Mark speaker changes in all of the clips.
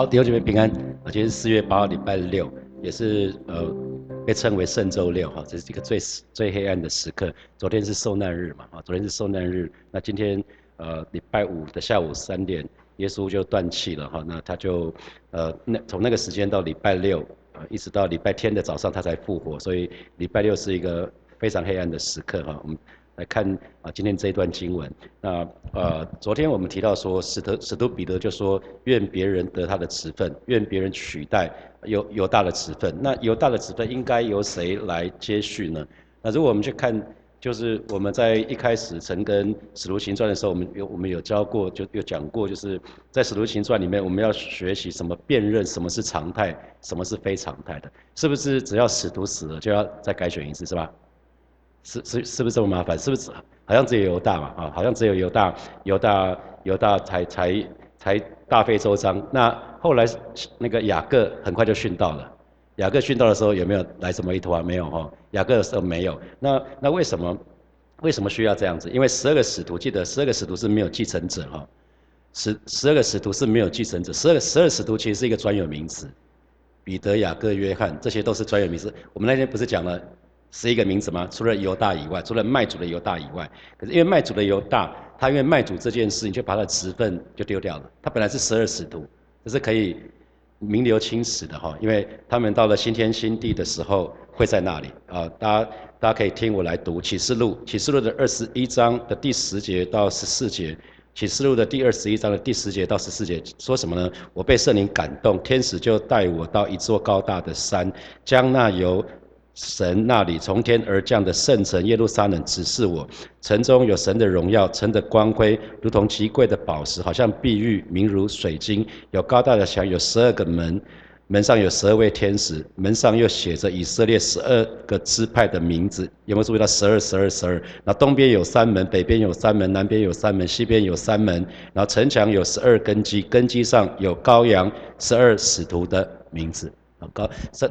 Speaker 1: 好，弟兄姐妹平安。啊，今天是四月八号，礼拜六，也是呃被称为圣周六哈，这是一个最最黑暗的时刻。昨天是受难日嘛，啊，昨天是受难日。那今天呃礼拜五的下午三点，耶稣就断气了哈。那他就呃那从那个时间到礼拜六，呃一直到礼拜天的早上他才复活，所以礼拜六是一个非常黑暗的时刻哈。我们。来看啊，今天这一段经文。那呃，昨天我们提到说，使徒使徒彼得就说，愿别人得他的职分，愿别人取代犹犹大的职分。那犹大的职分应该由谁来接续呢？那如果我们去看，就是我们在一开始曾跟使徒行传的时候，我们有我们有教过，就有讲过，就是在使徒行传里面，我们要学习什么辨认什么是常态，什么是非常态的，是不是？只要使徒死了，就要再改选一次，是吧？是是是不是这么麻烦？是不是好像只有犹大嘛？啊，好像只有犹大，犹大犹大才才才大费周章。那后来那个雅各很快就殉道了。雅各殉道的时候有没有来什么一啊？没有哈。雅各的时候没有。那那为什么为什么需要这样子？因为十二个使徒，记得十二个使徒是没有继承者哈。十十二个使徒是没有继承者。十二十二使徒其实是一个专有名词。彼得、雅各、约翰，这些都是专有名词。我们那天不是讲了？是一个名字吗？除了犹大以外，除了卖主的犹大以外，可是因为卖主的犹大，他因为卖主这件事，你就把他的职分就丢掉了。他本来是十二使徒，这是可以名留青史的哈，因为他们到了新天新地的时候会在那里啊。大家大家可以听我来读启示录，启示录的二十一章的第十节到十四节，启示录的第二十一章的第十节到十四节说什么呢？我被圣灵感动，天使就带我到一座高大的山，将那由神那里从天而降的圣城耶路撒冷指示我，城中有神的荣耀，城的光辉如同极贵的宝石，好像碧玉，明如水晶。有高大的墙，有十二个门，门上有十二位天使，门上又写着以色列十二个支派的名字。有没有注意到十二、十二、十二？那东边有三门，北边有三门，南边有三门，西边有三门。然后城墙有十二根基，根基上有羔羊十二使徒的名字。高，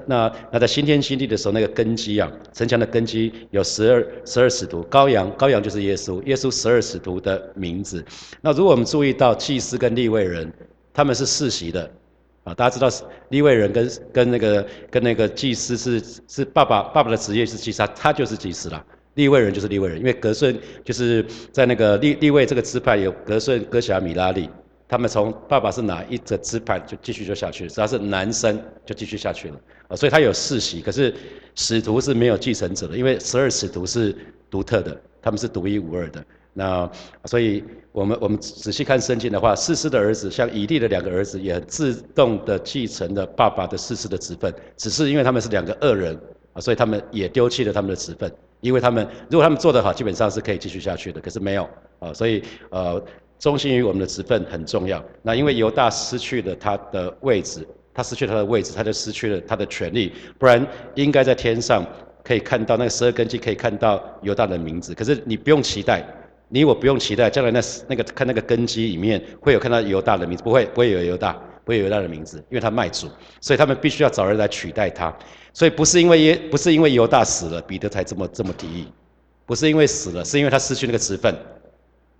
Speaker 1: 那那在新天新地的时候，那个根基啊，城墙的根基有十二十二使徒，羔羊羔羊就是耶稣，耶稣十二使徒的名字。那如果我们注意到祭司跟立位人，他们是世袭的啊，大家知道立位人跟跟那个跟那个祭司是是爸爸爸爸的职业是祭司，他就是祭司了。立位人就是立位人，因为格顺就是在那个立立位这个支派有格顺、哥侠、米拉利。他们从爸爸是哪一个支派，就继续就下去。只要是男生，就继续下去了啊。所以他有世袭，可是使徒是没有继承者的，因为十二使徒是独特的，他们是独一无二的。那所以我们我们仔细看圣经的话，世师的儿子像以利的两个儿子，也自动的继承了爸爸的世师的职分，只是因为他们是两个恶人啊，所以他们也丢弃了他们的职分。因为他们如果他们做得好，基本上是可以继续下去的，可是没有啊，所以呃。忠心于我们的职分很重要。那因为犹大失去了他的位置，他失去他的位置，他就失去了他的权利。不然应该在天上可以看到那个十二根基，可以看到犹大的名字。可是你不用期待，你我不用期待，将来那那个看那个根基里面会有看到犹大的名字，不会不会有犹大，不会有犹大的名字，因为他卖主，所以他们必须要找人来取代他。所以不是因为耶不是因为犹大死了，彼得才这么这么提议，不是因为死了，是因为他失去那个职分。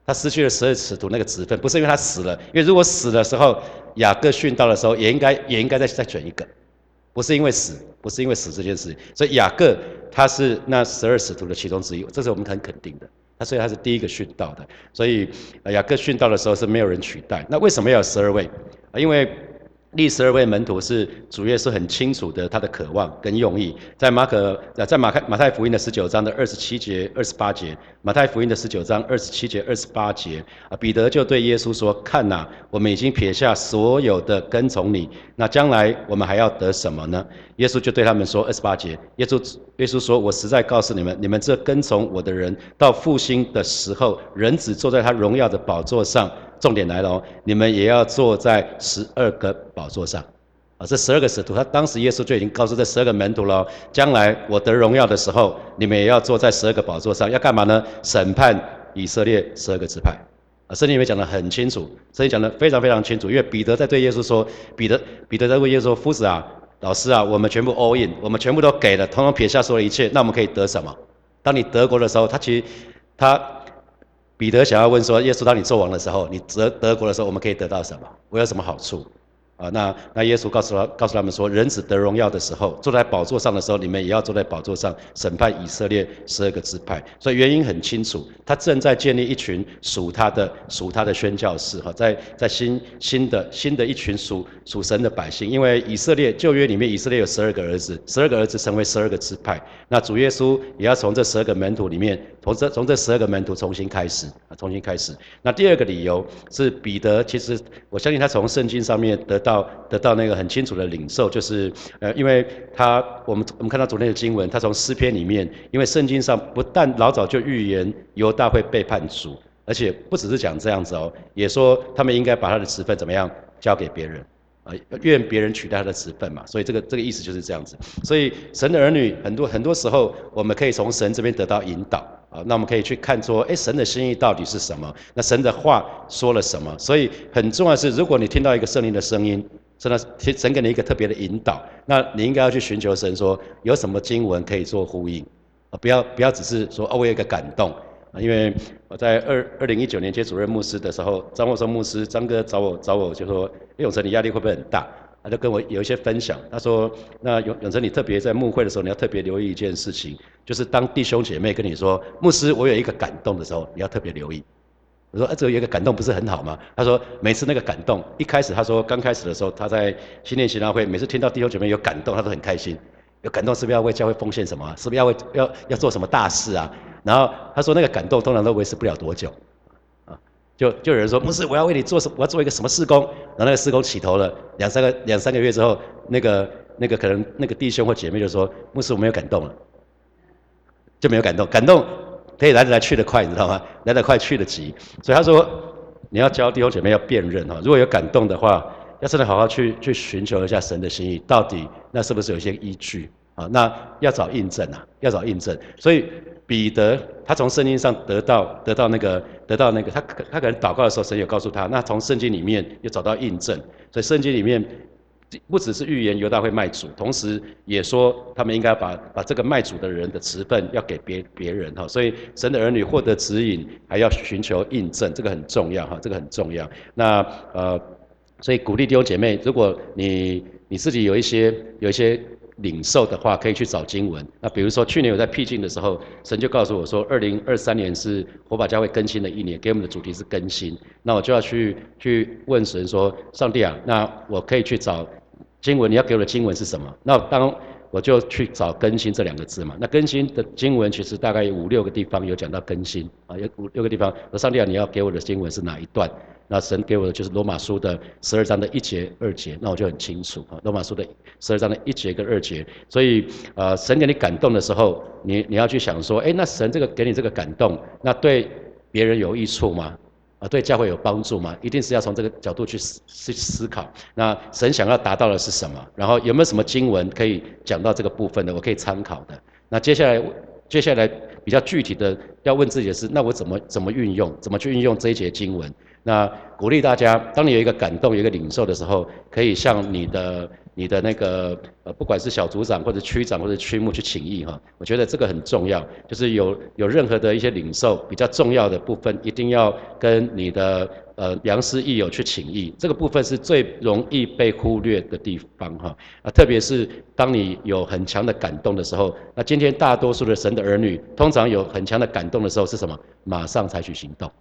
Speaker 1: 他失去了十二使徒那个职分，不是因为他死了，因为如果死的时候，雅各殉道的时候，也应该也应该再再选一个，不是因为死，不是因为死这件事情，所以雅各他是那十二使徒的其中之一，这是我们很肯定的。他所以他是第一个殉道的，所以雅各殉道的时候是没有人取代。那为什么要十二位？因为第十二位门徒是主耶稣很清楚的，他的渴望跟用意，在马可在马太马太福音的十九章的二十七节二十八节，马太福音的十九章二十七节二十八节啊，彼得就对耶稣说：“看呐，我们已经撇下所有的跟从你，那将来我们还要得什么呢？”耶稣就对他们说：“二十八节，耶稣耶稣说，我实在告诉你们，你们这跟从我的人，到复兴的时候，人子坐在他荣耀的宝座上。”重点来了哦，你们也要坐在十二个宝座上，啊，这十二个使徒，他当时耶稣就已经告诉这十二个门徒了，将来我得荣耀的时候，你们也要坐在十二个宝座上，要干嘛呢？审判以色列十二个支派，啊，圣经里面讲得很清楚，圣经讲得非常非常清楚，因为彼得在对耶稣说，彼得彼得在问耶稣说，夫子啊，老师啊，我们全部 all in，我们全部都给了，统统撇下所有一切，那我们可以得什么？当你得国的时候，他其实他。彼得想要问说：“耶稣，当你做王的时候，你得德国的时候，我们可以得到什么？我有什么好处？”啊，那那耶稣告诉他告诉他们说，人子得荣耀的时候，坐在宝座上的时候，你们也要坐在宝座上审判以色列十二个支派。所以原因很清楚，他正在建立一群属他的属他的宣教士哈，在在新新的新的一群属属神的百姓。因为以色列旧约里面，以色列有十二个儿子，十二个儿子成为十二个支派。那主耶稣也要从这十二个门徒里面，从这从这十二个门徒重新开始啊，重新开始。那第二个理由是彼得，其实我相信他从圣经上面得到。到得到那个很清楚的领受，就是呃，因为他我们我们看到昨天的经文，他从诗篇里面，因为圣经上不但老早就预言犹大会背叛主，而且不只是讲这样子哦，也说他们应该把他的职分怎么样交给别人，呃，愿别人取代他的职分嘛，所以这个这个意思就是这样子。所以神的儿女很多很多时候，我们可以从神这边得到引导。那我们可以去看说，哎，神的心意到底是什么？那神的话说了什么？所以很重要是，如果你听到一个圣灵的声音，真的神给你一个特别的引导，那你应该要去寻求神，说有什么经文可以做呼应啊？不要不要只是说哦，我有一个感动。因为我在二二零一九年接主任牧师的时候，张沃松牧师张哥找我找我就说，永成你压力会不会很大？他就跟我有一些分享，他说：“那永永成，你特别在牧会的时候，你要特别留意一件事情，就是当弟兄姐妹跟你说，牧师，我有一个感动的时候，你要特别留意。”我说：“啊，这有一个感动不是很好吗？”他说：“每次那个感动，一开始他说刚开始的时候，他在新年行道会，每次听到弟兄姐妹有感动，他都很开心。有感动是不是要为教会奉献什么？是不是要为要要做什么大事啊？然后他说那个感动通常都维持不了多久。”啊就就有人说，牧师，我要为你做什，我要做一个什么施工，然后那个施工起头了，两三个两三个月之后，那个那个可能那个弟兄或姐妹就说，牧师我没有感动了，就没有感动，感动可以来得来去得快，你知道吗？来得快去得急，所以他说你要教弟兄姐妹要辨认哈，如果有感动的话，要真的好好去去寻求一下神的心意，到底那是不是有一些依据啊？那要找印证啊，要找印证，所以。彼得他从圣经上得到得到那个得到那个他他可能祷告的时候，神有告诉他，那从圣经里面又找到印证，所以圣经里面不只是预言犹大会卖主，同时也说他们应该把把这个卖主的人的职分要给别别人哈，所以神的儿女获得指引还要寻求印证，这个很重要哈，这个很重要。那呃，所以鼓励弟兄姐妹，如果你你自己有一些有一些。领受的话，可以去找经文。那比如说，去年我在僻静的时候，神就告诉我说，二零二三年是火把教会更新的一年，给我们的主题是更新。那我就要去去问神说，上帝啊，那我可以去找经文，你要给我的经文是什么？那当我就去找更新这两个字嘛。那更新的经文其实大概有五六个地方有讲到更新啊，有五六个地方。那上帝啊，你要给我的经文是哪一段？那神给我的就是罗马书的十二章的一节二节，那我就很清楚啊。罗马书的十二章的一节跟二节，所以呃，神给你感动的时候，你你要去想说，哎，那神这个给你这个感动，那对别人有益处吗？啊，对教会有帮助吗？一定是要从这个角度去思去思考。那神想要达到的是什么？然后有没有什么经文可以讲到这个部分的？我可以参考的。那接下来接下来比较具体的要问自己的是，那我怎么怎么运用？怎么去运用这一节经文？那鼓励大家，当你有一个感动、有一个领受的时候，可以向你的、你的那个呃，不管是小组长或者区长或者区牧去请意哈。我觉得这个很重要，就是有有任何的一些领受比较重要的部分，一定要跟你的呃良师益友去请意。这个部分是最容易被忽略的地方哈。啊，特别是当你有很强的感动的时候，那今天大多数的神的儿女，通常有很强的感动的时候是什么？马上采取行动。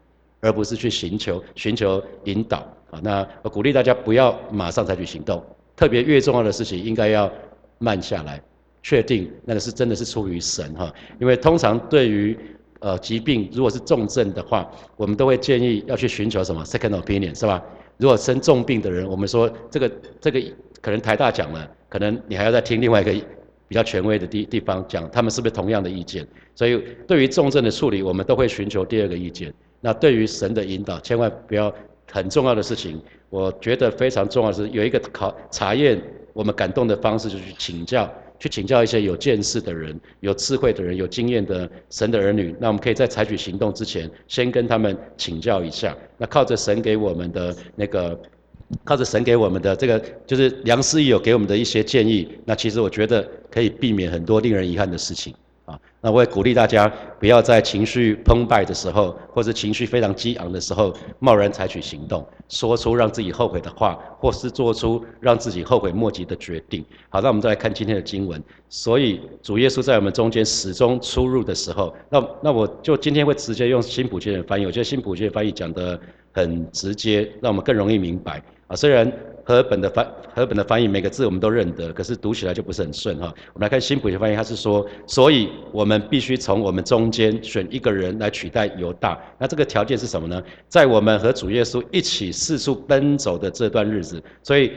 Speaker 1: 而不是去寻求寻求引导啊，那我鼓励大家不要马上采取行动，特别越重要的事情应该要慢下来，确定那个是真的是出于神哈，因为通常对于呃疾病如果是重症的话，我们都会建议要去寻求什么 second opinion 是吧？如果生重病的人，我们说这个这个可能台大讲了，可能你还要再听另外一个比较权威的地地方讲，他们是不是同样的意见？所以对于重症的处理，我们都会寻求第二个意见。那对于神的引导，千万不要很重要的事情。我觉得非常重要是有一个考查验我们感动的方式，就是去请教，去请教一些有见识的人、有智慧的人、有经验的神的儿女。那我们可以在采取行动之前，先跟他们请教一下。那靠着神给我们的那个，靠着神给我们的这个，就是良师益友给我们的一些建议。那其实我觉得可以避免很多令人遗憾的事情。那我也鼓励大家，不要在情绪澎湃的时候，或者情绪非常激昂的时候，贸然采取行动，说出让自己后悔的话，或是做出让自己后悔莫及的决定。好，那我们再来看今天的经文。所以主耶稣在我们中间始终出入的时候，那那我就今天会直接用新普的翻译。我觉得新普的翻译讲得很直接，让我们更容易明白。啊，虽然。和本的翻和本的翻译每个字我们都认得，可是读起来就不是很顺哈。我们来看新普的翻译，他是说，所以我们必须从我们中间选一个人来取代犹大。那这个条件是什么呢？在我们和主耶稣一起四处奔走的这段日子，所以。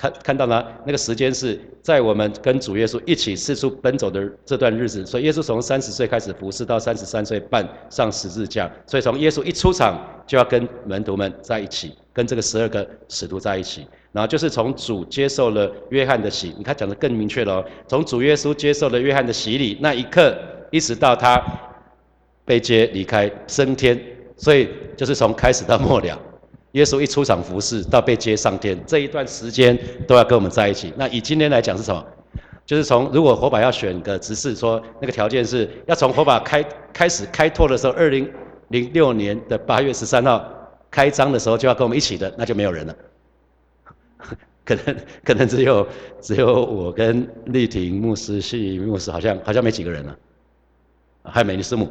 Speaker 1: 看看到了，那个时间是在我们跟主耶稣一起四处奔走的这段日子。所以耶稣从三十岁开始服侍，到三十三岁半上十字架。所以从耶稣一出场，就要跟门徒们在一起，跟这个十二个使徒在一起。然后就是从主接受了约翰的洗，你看讲的更明确了哦。从主耶稣接受了约翰的洗礼那一刻，一直到他被接离开升天，所以就是从开始到末了。耶稣一出场服侍到被接上天这一段时间都要跟我们在一起。那以今天来讲是什么？就是从如果火把要选个执事，说那个条件是要从火把开开始开拓的时候，二零零六年的八月十三号开张的时候就要跟我们一起的，那就没有人了。可能可能只有只有我跟丽婷牧师、系牧师，好像好像没几个人了。还有美女师母，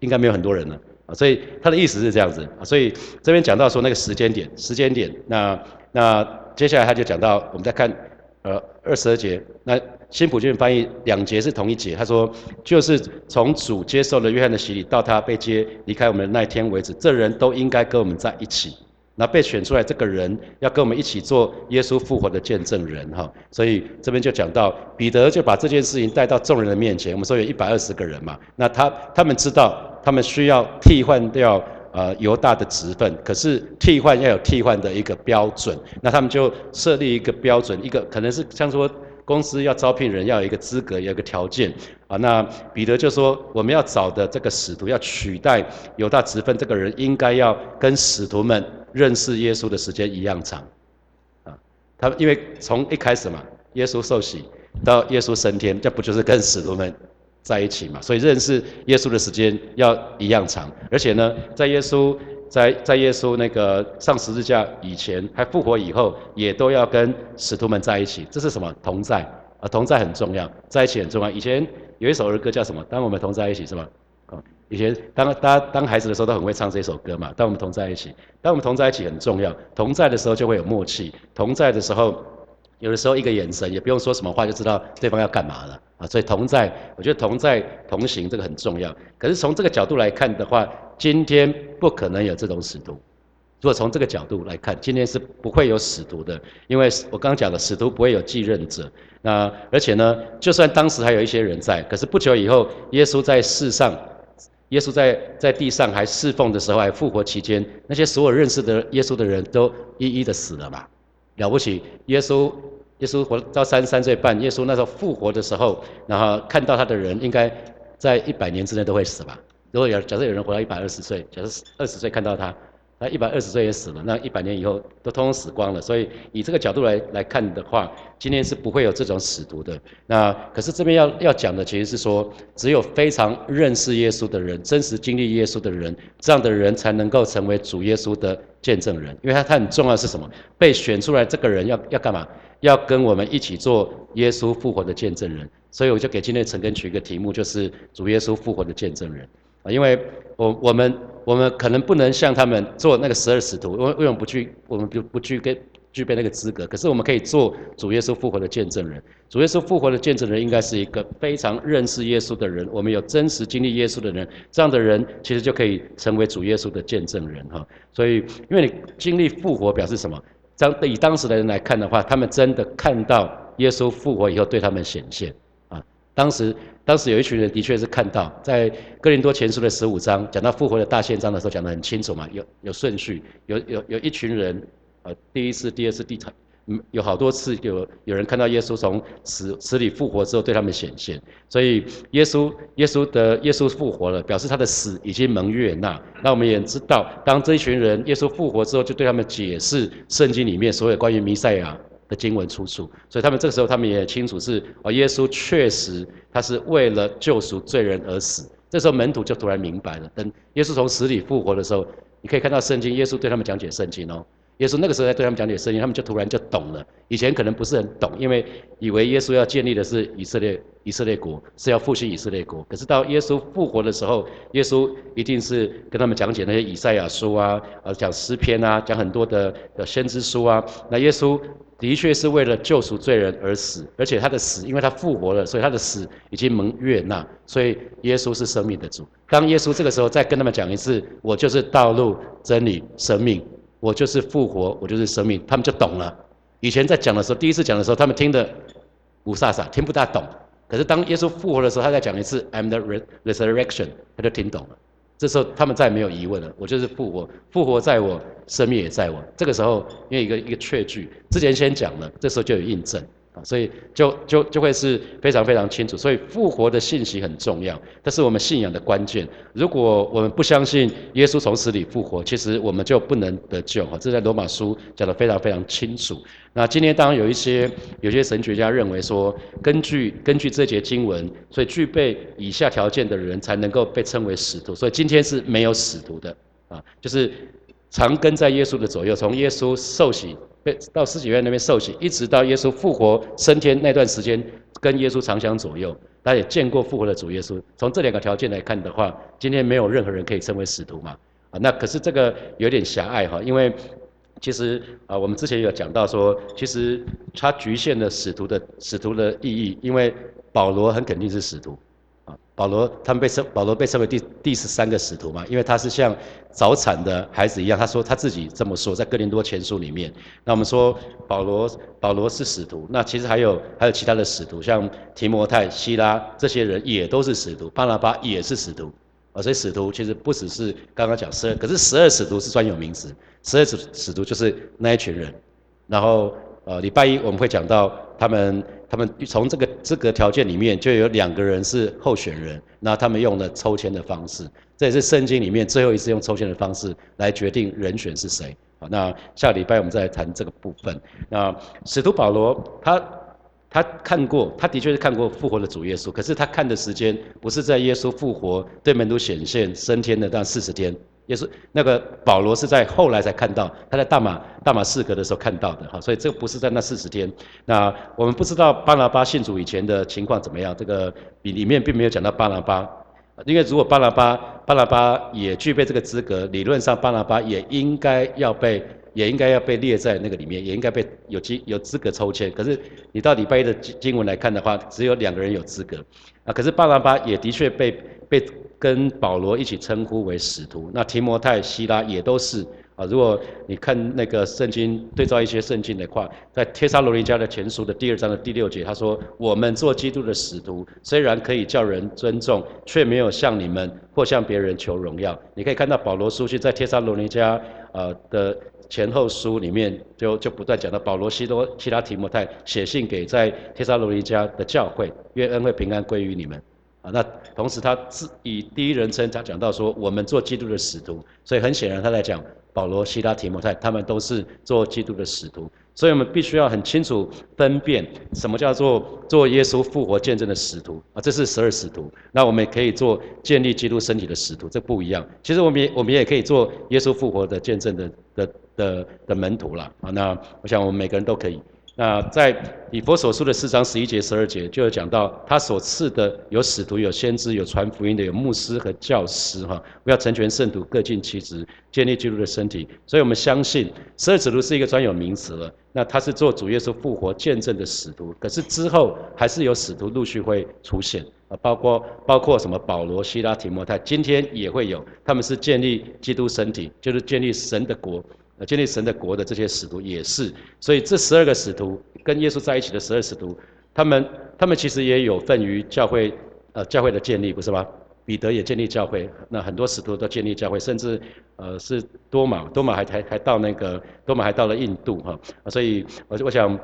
Speaker 1: 应该没有很多人了。所以他的意思是这样子啊，所以这边讲到说那个时间点，时间点，那那接下来他就讲到，我们再看，呃，二十二节，那新普卷翻译两节是同一节，他说就是从主接受了约翰的洗礼到他被接离开我们的那一天为止，这人都应该跟我们在一起。那被选出来这个人要跟我们一起做耶稣复活的见证人哈，所以这边就讲到彼得就把这件事情带到众人的面前，我们说有一百二十个人嘛，那他他们知道。他们需要替换掉呃犹大的职分，可是替换要有替换的一个标准，那他们就设立一个标准，一个可能是像说公司要招聘人要有一个资格，有一个条件啊。那彼得就说我们要找的这个使徒要取代犹大职分这个人，应该要跟使徒们认识耶稣的时间一样长啊。他因为从一开始嘛，耶稣受洗到耶稣升天，这不就是跟使徒们？在一起嘛，所以认识耶稣的时间要一样长，而且呢，在耶稣在在耶稣那个上十字架以前，还复活以后，也都要跟使徒们在一起。这是什么？同在啊，同在很重要，在一起很重要。以前有一首儿歌叫什么？当我们同在一起是吧？啊，以前当大家当孩子的时候都很会唱这首歌嘛。当我们同在一起，当我们同在一起很重要。同在的时候就会有默契，同在的时候。有的时候一个眼神也不用说什么话就知道对方要干嘛了啊，所以同在，我觉得同在同行这个很重要。可是从这个角度来看的话，今天不可能有这种使徒。如果从这个角度来看，今天是不会有使徒的，因为我刚刚讲的使徒不会有继任者。那而且呢，就算当时还有一些人在，可是不久以后，耶稣在世上，耶稣在在地上还侍奉的时候，还复活期间，那些所有认识的耶稣的人都一一的死了嘛。了不起，耶稣，耶稣活到三十三岁半，耶稣那时候复活的时候，然后看到他的人，应该在一百年之内都会死吧？如果有假设有人活到一百二十岁，假设二十岁看到他。那一百二十岁也死了，那一百年以后都通通死光了。所以以这个角度来来看的话，今天是不会有这种死徒的。那可是这边要要讲的其实是说，只有非常认识耶稣的人，真实经历耶稣的人，这样的人才能够成为主耶稣的见证人。因为他他很重要是什么？被选出来这个人要要干嘛？要跟我们一起做耶稣复活的见证人。所以我就给今天陈根取一个题目，就是主耶稣复活的见证人啊，因为我我们。我们可能不能像他们做那个十二使徒，为为什么不具我们不不具备具备那个资格？可是我们可以做主耶稣复活的见证人。主耶稣复活的见证人应该是一个非常认识耶稣的人，我们有真实经历耶稣的人，这样的人其实就可以成为主耶稣的见证人哈。所以，因为你经历复活表示什么？当以当时的人来看的话，他们真的看到耶稣复活以后对他们显现。当时。当时有一群人的确是看到，在哥林多前书的十五章讲到复活的大宪章的时候，讲得很清楚嘛，有有顺序，有有有一群人，呃，第一次、第二次、第三，嗯，有好多次有有人看到耶稣从死死里复活之后对他们显现，所以耶稣耶稣的耶稣复活了，表示他的死已经蒙悦纳。那我们也知道，当这一群人耶稣复活之后，就对他们解释圣经里面所有关于弥赛亚。的经文出处，所以他们这个时候他们也清楚是哦，耶稣确实他是为了救赎罪人而死。这时候门徒就突然明白了，等耶稣从死里复活的时候，你可以看到圣经，耶稣对他们讲解圣经哦。耶稣那个时候在对他们讲解圣经，他们就突然就懂了。以前可能不是很懂，因为以为耶稣要建立的是以色列以色列国，是要复兴以色列国。可是到耶稣复活的时候，耶稣一定是跟他们讲解那些以赛亚书啊，呃，讲诗篇啊，讲很多的的先知书啊。那耶稣的确是为了救赎罪人而死，而且他的死，因为他复活了，所以他的死已经蒙悦纳。所以耶稣是生命的主。当耶稣这个时候再跟他们讲一次：“我就是道路、真理、生命。”我就是复活，我就是生命，他们就懂了。以前在讲的时候，第一次讲的时候，他们听得不飒飒，听不大懂。可是当耶稣复活的时候，他再讲一次，I'm the resurrection，他就听懂了。这时候他们再也没有疑问了，我就是复活，复活在我，生命也在我。这个时候，因为一个一个确据，之前先讲了，这时候就有印证。啊，所以就就就会是非常非常清楚，所以复活的信息很重要，这是我们信仰的关键。如果我们不相信耶稣从死里复活，其实我们就不能得救。哈，这在罗马书讲得非常非常清楚。那今天当然有一些有些神学家认为说，根据根据这节经文，所以具备以下条件的人才能够被称为使徒。所以今天是没有使徒的啊，就是常跟在耶稣的左右，从耶稣受洗。被到十几院那边受洗，一直到耶稣复活升天那段时间，跟耶稣常相左右，他也见过复活的主耶稣。从这两个条件来看的话，今天没有任何人可以称为使徒嘛？啊，那可是这个有点狭隘哈，因为其实啊，我们之前有讲到说，其实它局限了使徒的使徒的意义，因为保罗很肯定是使徒。保罗他们被称保罗被称为第第十三个使徒嘛，因为他是像早产的孩子一样，他说他自己这么说，在哥林多前书里面。那我们说保罗保罗是使徒，那其实还有还有其他的使徒，像提摩太、希拉这些人也都是使徒，巴拿巴也是使徒。啊，所以使徒其实不只是刚刚讲十二，可是十二使徒是专有名词，十二使使徒就是那一群人。然后呃，礼拜一我们会讲到他们。他们从这个资格条件里面就有两个人是候选人，那他们用了抽签的方式，这也是圣经里面最后一次用抽签的方式来决定人选是谁。好，那下礼拜我们再来谈这个部分。那使徒保罗他他看过，他的确是看过复活的主耶稣，可是他看的时间不是在耶稣复活对门徒显现升天的那四十天。也是那个保罗是在后来才看到，他在大马大马士革的时候看到的哈，所以这个不是在那四十天。那我们不知道巴拿巴信主以前的情况怎么样，这个里里面并没有讲到巴拿巴，因为如果巴拿巴巴拿巴也具备这个资格，理论上巴拿巴也应该要被也应该要被列在那个里面，也应该被有机有资格抽签。可是你到礼拜一的经经文来看的话，只有两个人有资格啊，可是巴拿巴也的确被被。跟保罗一起称呼为使徒，那提摩太、希拉也都是啊。如果你看那个圣经对照一些圣经的话，在帖撒罗尼迦的前书的第二章的第六节，他说：“我们做基督的使徒，虽然可以叫人尊重，却没有向你们或向别人求荣耀。”你可以看到保罗书信在帖撒罗尼迦呃的前后书里面，就就不断讲到保罗、希多、希拉、提摩太写信给在帖撒罗尼迦的教会，愿恩惠平安归于你们。啊，那同时他自以第一人称，他讲到说，我们做基督的使徒，所以很显然他在讲保罗、希拉、提摩太，他们都是做基督的使徒，所以我们必须要很清楚分辨什么叫做做耶稣复活见证的使徒啊，这是十二使徒，那我们也可以做建立基督身体的使徒，这不一样。其实我们也我们也可以做耶稣复活的见证的的的的门徒了啊，那我想我们每个人都可以。那在以佛所书的四章十一节、十二节，就有讲到他所赐的有使徒、有先知、有传福音的、有牧师和教师，哈，不要成全圣徒，各尽其职，建立基督的身体。所以我们相信十二使徒是一个专有名词了。那他是做主耶稣复活见证的使徒，可是之后还是有使徒陆续会出现啊，包括包括什么保罗、希拉、提摩太，今天也会有，他们是建立基督身体，就是建立神的国。建立神的国的这些使徒也是，所以这十二个使徒跟耶稣在一起的十二使徒，他们他们其实也有份于教会，呃，教会的建立，不是吗？彼得也建立教会，那很多使徒都建立教会，甚至呃是多马，多马还还还到那个多马还到了印度哈，所以我我想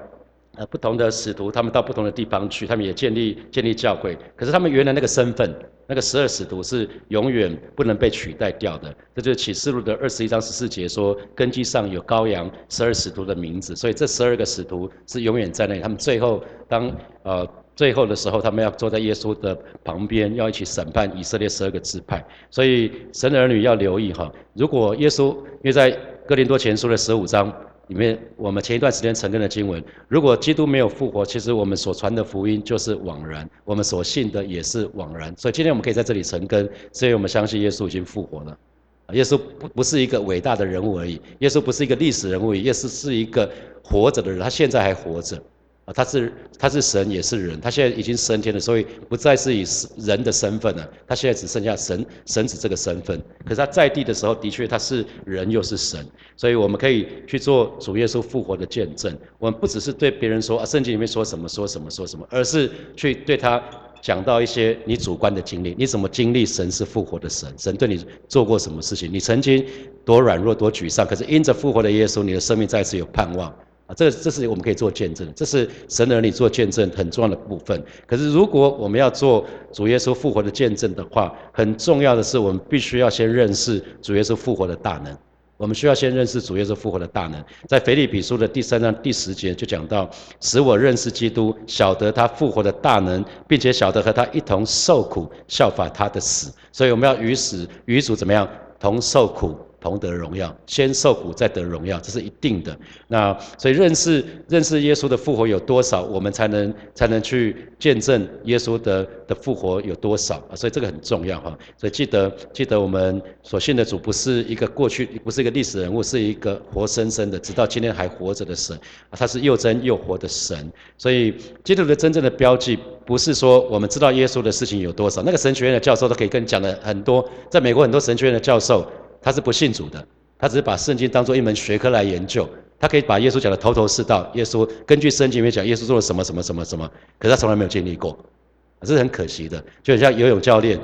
Speaker 1: 呃，不同的使徒，他们到不同的地方去，他们也建立建立教会。可是他们原来那个身份，那个十二使徒是永远不能被取代掉的。这就是启示录的二十一章十四节说，根基上有羔羊十二使徒的名字，所以这十二个使徒是永远在那里。他们最后当呃最后的时候，他们要坐在耶稣的旁边，要一起审判以色列十二个支派。所以神的儿女要留意哈，如果耶稣因为在哥林多前书的十五章。里面，我们前一段时间承认的经文，如果基督没有复活，其实我们所传的福音就是枉然，我们所信的也是枉然。所以今天我们可以在这里成根，所以我们相信耶稣已经复活了。耶稣不不是一个伟大的人物而已，耶稣不是一个历史人物，耶稣是一个活着的人，他现在还活着。他是他是神也是人，他现在已经升天了，所以不再是以人的身份了，他现在只剩下神神子这个身份。可是他在地的时候，的确他是人又是神，所以我们可以去做主耶稣复活的见证。我们不只是对别人说啊，圣经里面说什么说什么说什么，而是去对他讲到一些你主观的经历，你怎么经历神是复活的神，神对你做过什么事情，你曾经多软弱多沮丧，可是因着复活的耶稣，你的生命再次有盼望。啊，这这是我们可以做见证，这是神的儿女做见证很重要的部分。可是，如果我们要做主耶稣复活的见证的话，很重要的是，我们必须要先认识主耶稣复活的大能。我们需要先认识主耶稣复活的大能。在腓立比书的第三章第十节就讲到，使我认识基督，晓得他复活的大能，并且晓得和他一同受苦，效法他的死。所以，我们要与死与主怎么样同受苦。同得荣耀，先受苦再得荣耀，这是一定的。那所以认识认识耶稣的复活有多少，我们才能才能去见证耶稣的的复活有多少啊？所以这个很重要哈。所以记得记得我们所信的主不是一个过去，不是一个历史人物，是一个活生生的，直到今天还活着的神啊。他是又真又活的神。所以基督的真正的标记，不是说我们知道耶稣的事情有多少，那个神学院的教授都可以跟你讲的很多。在美国很多神学院的教授。他是不信主的，他只是把圣经当做一门学科来研究。他可以把耶稣讲的头头是道，耶稣根据圣经里面讲耶稣做了什么什么什么什么，可是他从来没有经历过，这是很可惜的。就像游泳教练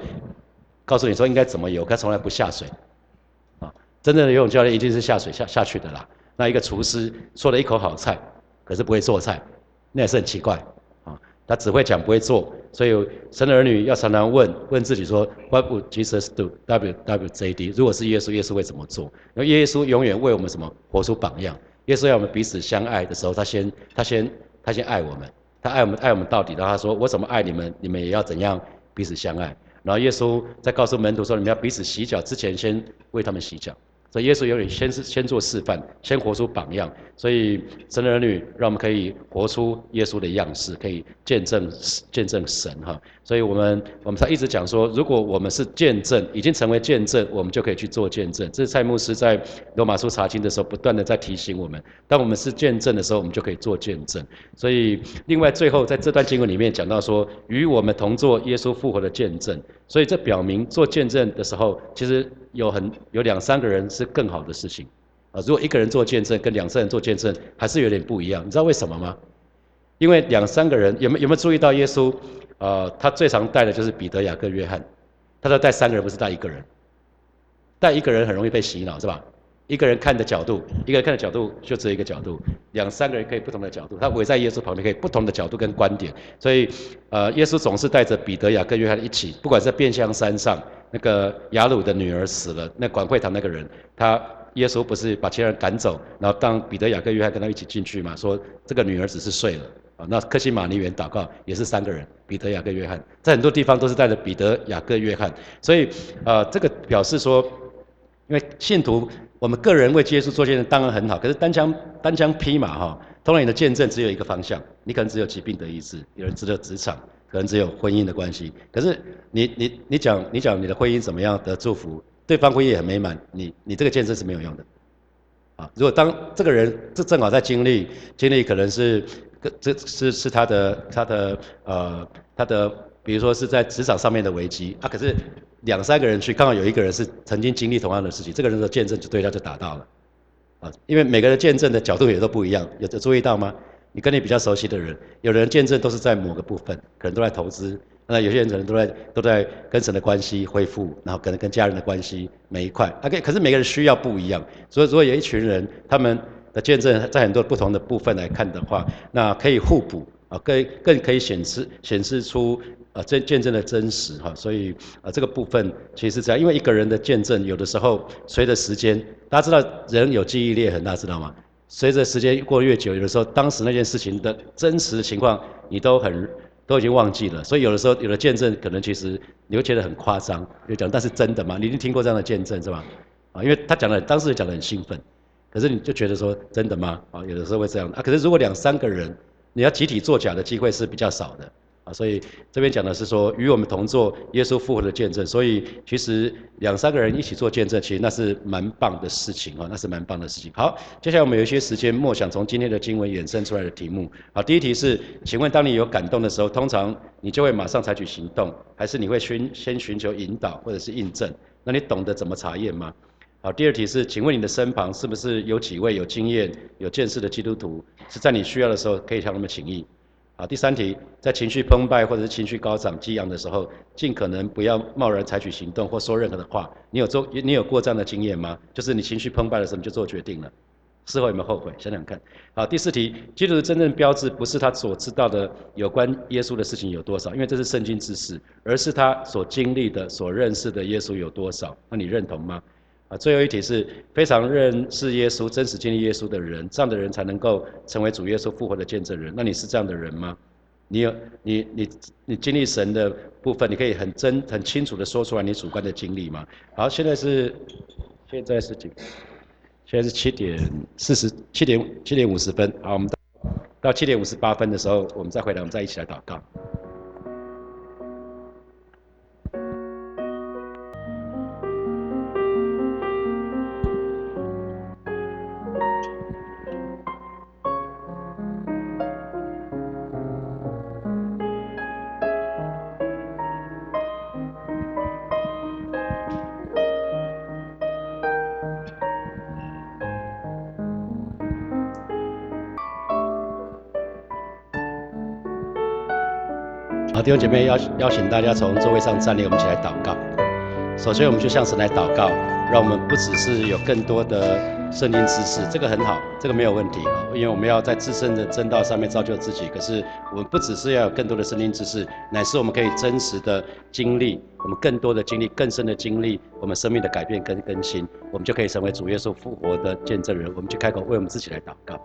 Speaker 1: 告诉你说应该怎么游，他从来不下水。啊，真正的游泳教练一定是下水下下去的啦。那一个厨师做了一口好菜，可是不会做菜，那也是很奇怪啊。他只会讲不会做，所以神的儿女要常常问问自己说：What would Jesus do? W W J D。如果是耶稣，耶稣会怎么做？因为耶稣永远为我们什么活出榜样。耶稣要我们彼此相爱的时候，他先他先他先爱我们，他爱我们爱我们到底。然后他说：我怎么爱你们，你们也要怎样彼此相爱。然后耶稣在告诉门徒说：你们要彼此洗脚之前，先为他们洗脚。所以耶稣有点先是先做示范，先活出榜样。所以神的儿女，让我们可以活出耶稣的样式，可以见证见证神哈。所以我们我们才一直讲说，如果我们是见证，已经成为见证，我们就可以去做见证。这是蔡牧师在罗马书查经的时候，不断的在提醒我们：当我们是见证的时候，我们就可以做见证。所以另外最后在这段经文里面讲到说，与我们同做耶稣复活的见证。所以这表明做见证的时候，其实有很有两三个人是更好的事情，啊，如果一个人做见证跟两三人做见证还是有点不一样，你知道为什么吗？因为两三个人有没有有没有注意到耶稣，呃，他最常带的就是彼得、雅各、约翰，他说带三个人不是带一个人，带一个人很容易被洗脑是吧？一个人看的角度，一个人看的角度就只有一个角度，两三个人可以不同的角度，他围在耶稣旁边可以不同的角度跟观点，所以，呃，耶稣总是带着彼得、雅各、约翰一起，不管在变相山上，那个雅鲁的女儿死了，那管会堂那个人，他耶稣不是把其他人赶走，然后当彼得、雅各、约翰跟他一起进去嘛，说这个女儿只是睡了，啊，那克西玛尼园祷告也是三个人，彼得、雅各、约翰，在很多地方都是带着彼得、雅各、约翰，所以，呃，这个表示说，因为信徒。我们个人为耶稣做见证当然很好，可是单枪单枪匹马哈，通常你的见证只有一个方向，你可能只有疾病的医治，有人只有职场，可能只有婚姻的关系。可是你你你讲你讲你的婚姻怎么样的祝福，对方婚姻也很美满，你你这个见证是没有用的。啊，如果当这个人这正好在经历经历，可能是这是是他的他的呃他的，比如说是在职场上面的危机啊，可是。两三个人去，刚好有一个人是曾经经历同样的事情，这个人的见证就对他就达到了，啊，因为每个人见证的角度也都不一样，有注意到吗？你跟你比较熟悉的人，有人见证都是在某个部分，可能都在投资，那有些人可能都在都在跟神的关系恢复，然后可能跟家人的关系每一块，OK，可是每个人需要不一样，所以如果有一群人，他们的见证，在很多不同的部分来看的话，那可以互补啊，更更可以显示显示出啊这见证的真实哈。所以啊这个部分其实是这样，因为一个人的见证，有的时候随着时间，大家知道人有记忆裂痕，大知道吗？随着时间过越久，有的时候当时那件事情的真实情况，你都很都已经忘记了。所以有的时候有的见证，可能其实你会觉得很夸张，就讲，但是真的吗？你已经听过这样的见证是吧？啊，因为他讲的当时讲的很兴奋，可是你就觉得说真的吗？啊，有的时候会这样啊。可是如果两三个人，你要集体作假的机会是比较少的。啊，所以这边讲的是说与我们同做耶稣复活的见证，所以其实两三个人一起做见证，其实那是蛮棒的事情啊，那是蛮棒的事情。好，接下来我们有一些时间默想从今天的经文衍生出来的题目。好，第一题是，请问当你有感动的时候，通常你就会马上采取行动，还是你会寻先寻求引导或者是印证？那你懂得怎么查验吗？好，第二题是，请问你的身旁是不是有几位有经验、有见识的基督徒，是在你需要的时候可以向他们请益？好，第三题，在情绪澎湃或者是情绪高涨、激昂的时候，尽可能不要贸然采取行动或说任何的话。你有做，你有过这样的经验吗？就是你情绪澎湃的时候，你就做决定了，事后有没有后悔？想想看。好，第四题，基督的真正标志不是他所知道的有关耶稣的事情有多少，因为这是圣经知识，而是他所经历的、所认识的耶稣有多少。那你认同吗？啊，最后一题是非常认识耶稣、真实经历耶稣的人，这样的人才能够成为主耶稣复活的见证人。那你是这样的人吗？你有你你你经历神的部分，你可以很真很清楚的说出来你主观的经历吗？好，现在是现在是几？现在是七点四十七点七点五十分。好，我们到到七点五十八分的时候，我们再回来，我们再一起来祷告。弟兄姐妹邀邀请大家从座位上站立，我们一起来祷告。首先，我们就向神来祷告，让我们不只是有更多的圣经知识，这个很好，这个没有问题啊，因为我们要在自身的正道上面造就自己。可是，我们不只是要有更多的圣经知识，乃是我们可以真实的经历，我们更多的经历，更深的经历，我们生命的改变跟更新，我们就可以成为主耶稣复活的见证人。我们就开口为我们自己来祷告。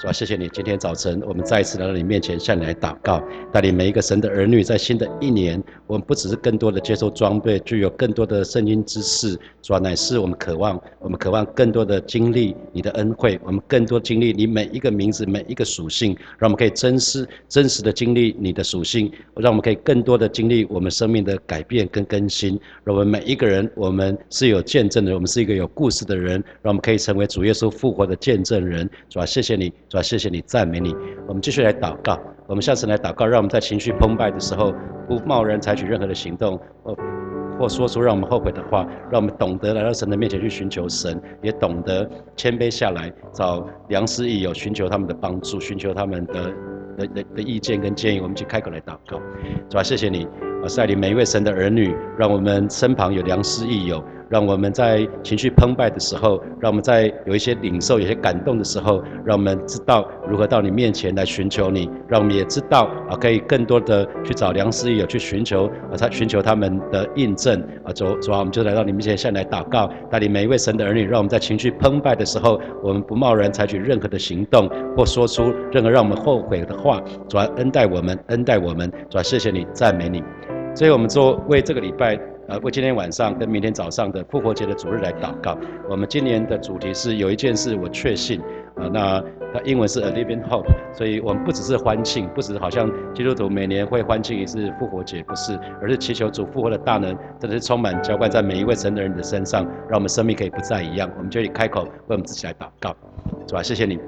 Speaker 1: 主要谢谢你，今天早晨我们再一次来到你面前，向你来祷告，带领每一个神的儿女，在新的一年，我们不只是更多的接受装备，具有更多的圣经知识，主要乃是我们渴望，我们渴望更多的经历你的恩惠，我们更多经历你每一个名字、每一个属性，让我们可以真实、真实的经历你的属性，让我们可以更多的经历我们生命的改变跟更新，让我们每一个人，我们是有见证的，我们是一个有故事的人，让我们可以成为主耶稣复活的见证人。主要谢谢你。主要谢谢你，赞美你。我们继续来祷告。我们下次来祷告，让我们在情绪澎湃的时候，不贸然采取任何的行动，或或说出让我们后悔的话。让我们懂得来到神的面前去寻求神，也懂得谦卑下来，找良师益友，寻求他们的帮助，寻求他们的的的的意见跟建议。我们去开口来祷告。主要谢谢你，啊，带领每一位神的儿女，让我们身旁有良师益友。让我们在情绪澎湃的时候，让我们在有一些领受、有些感动的时候，让我们知道如何到你面前来寻求你。让我们也知道啊，可以更多的去找良师益友去寻求啊，他寻求他们的印证啊。主主啊，我们就来到你面前，向来祷告，带领每一位神的儿女，让我们在情绪澎湃的时候，我们不贸然采取任何的行动，或说出任何让我们后悔的话。主啊，恩待我们，恩待我们。主啊，谢谢你，赞美你。所以我们做为这个礼拜。呃，为今天晚上跟明天早上的复活节的主日来祷告。我们今年的主题是有一件事我确信，啊，那它英文是 A Living Hope，所以我们不只是欢庆，不只是好像基督徒每年会欢庆一次复活节，不是，而是祈求主复活的大能，真的是充满浇灌在每一位神的人的身上，让我们生命可以不再一样。我们就以开口为我们自己来祷告，主啊，谢谢你。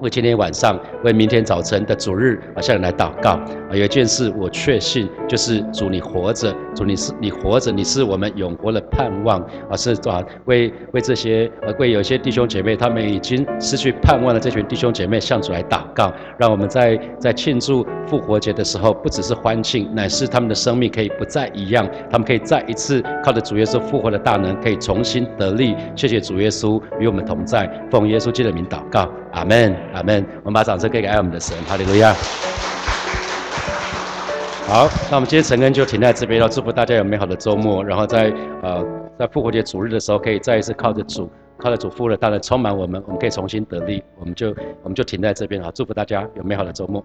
Speaker 1: 为今天晚上，为明天早晨的主日而，向你来祷告啊。有一件事我确信，就是主你活着，主你是你活着，你是我们永活的盼望啊。是啊，为为这些呃，为有些弟兄姐妹，他们已经失去盼望的这群弟兄姐妹，向主来祷告，让我们在在庆祝复活节的时候，不只是欢庆，乃是他们的生命可以不再一样，他们可以再一次靠着主耶稣复活的大能，可以重新得力。谢谢主耶稣与我们同在，奉耶稣基督的名祷告，阿门。阿门！我们把掌声给给爱我们的神，哈利路亚。好，那我们今天陈恩就停在这边了。祝福大家有美好的周末，然后在呃在复活节主日的时候，可以再一次靠着主，靠着主父的大能充满我们，我们可以重新得力。我们就我们就停在这边啊！祝福大家有美好的周末。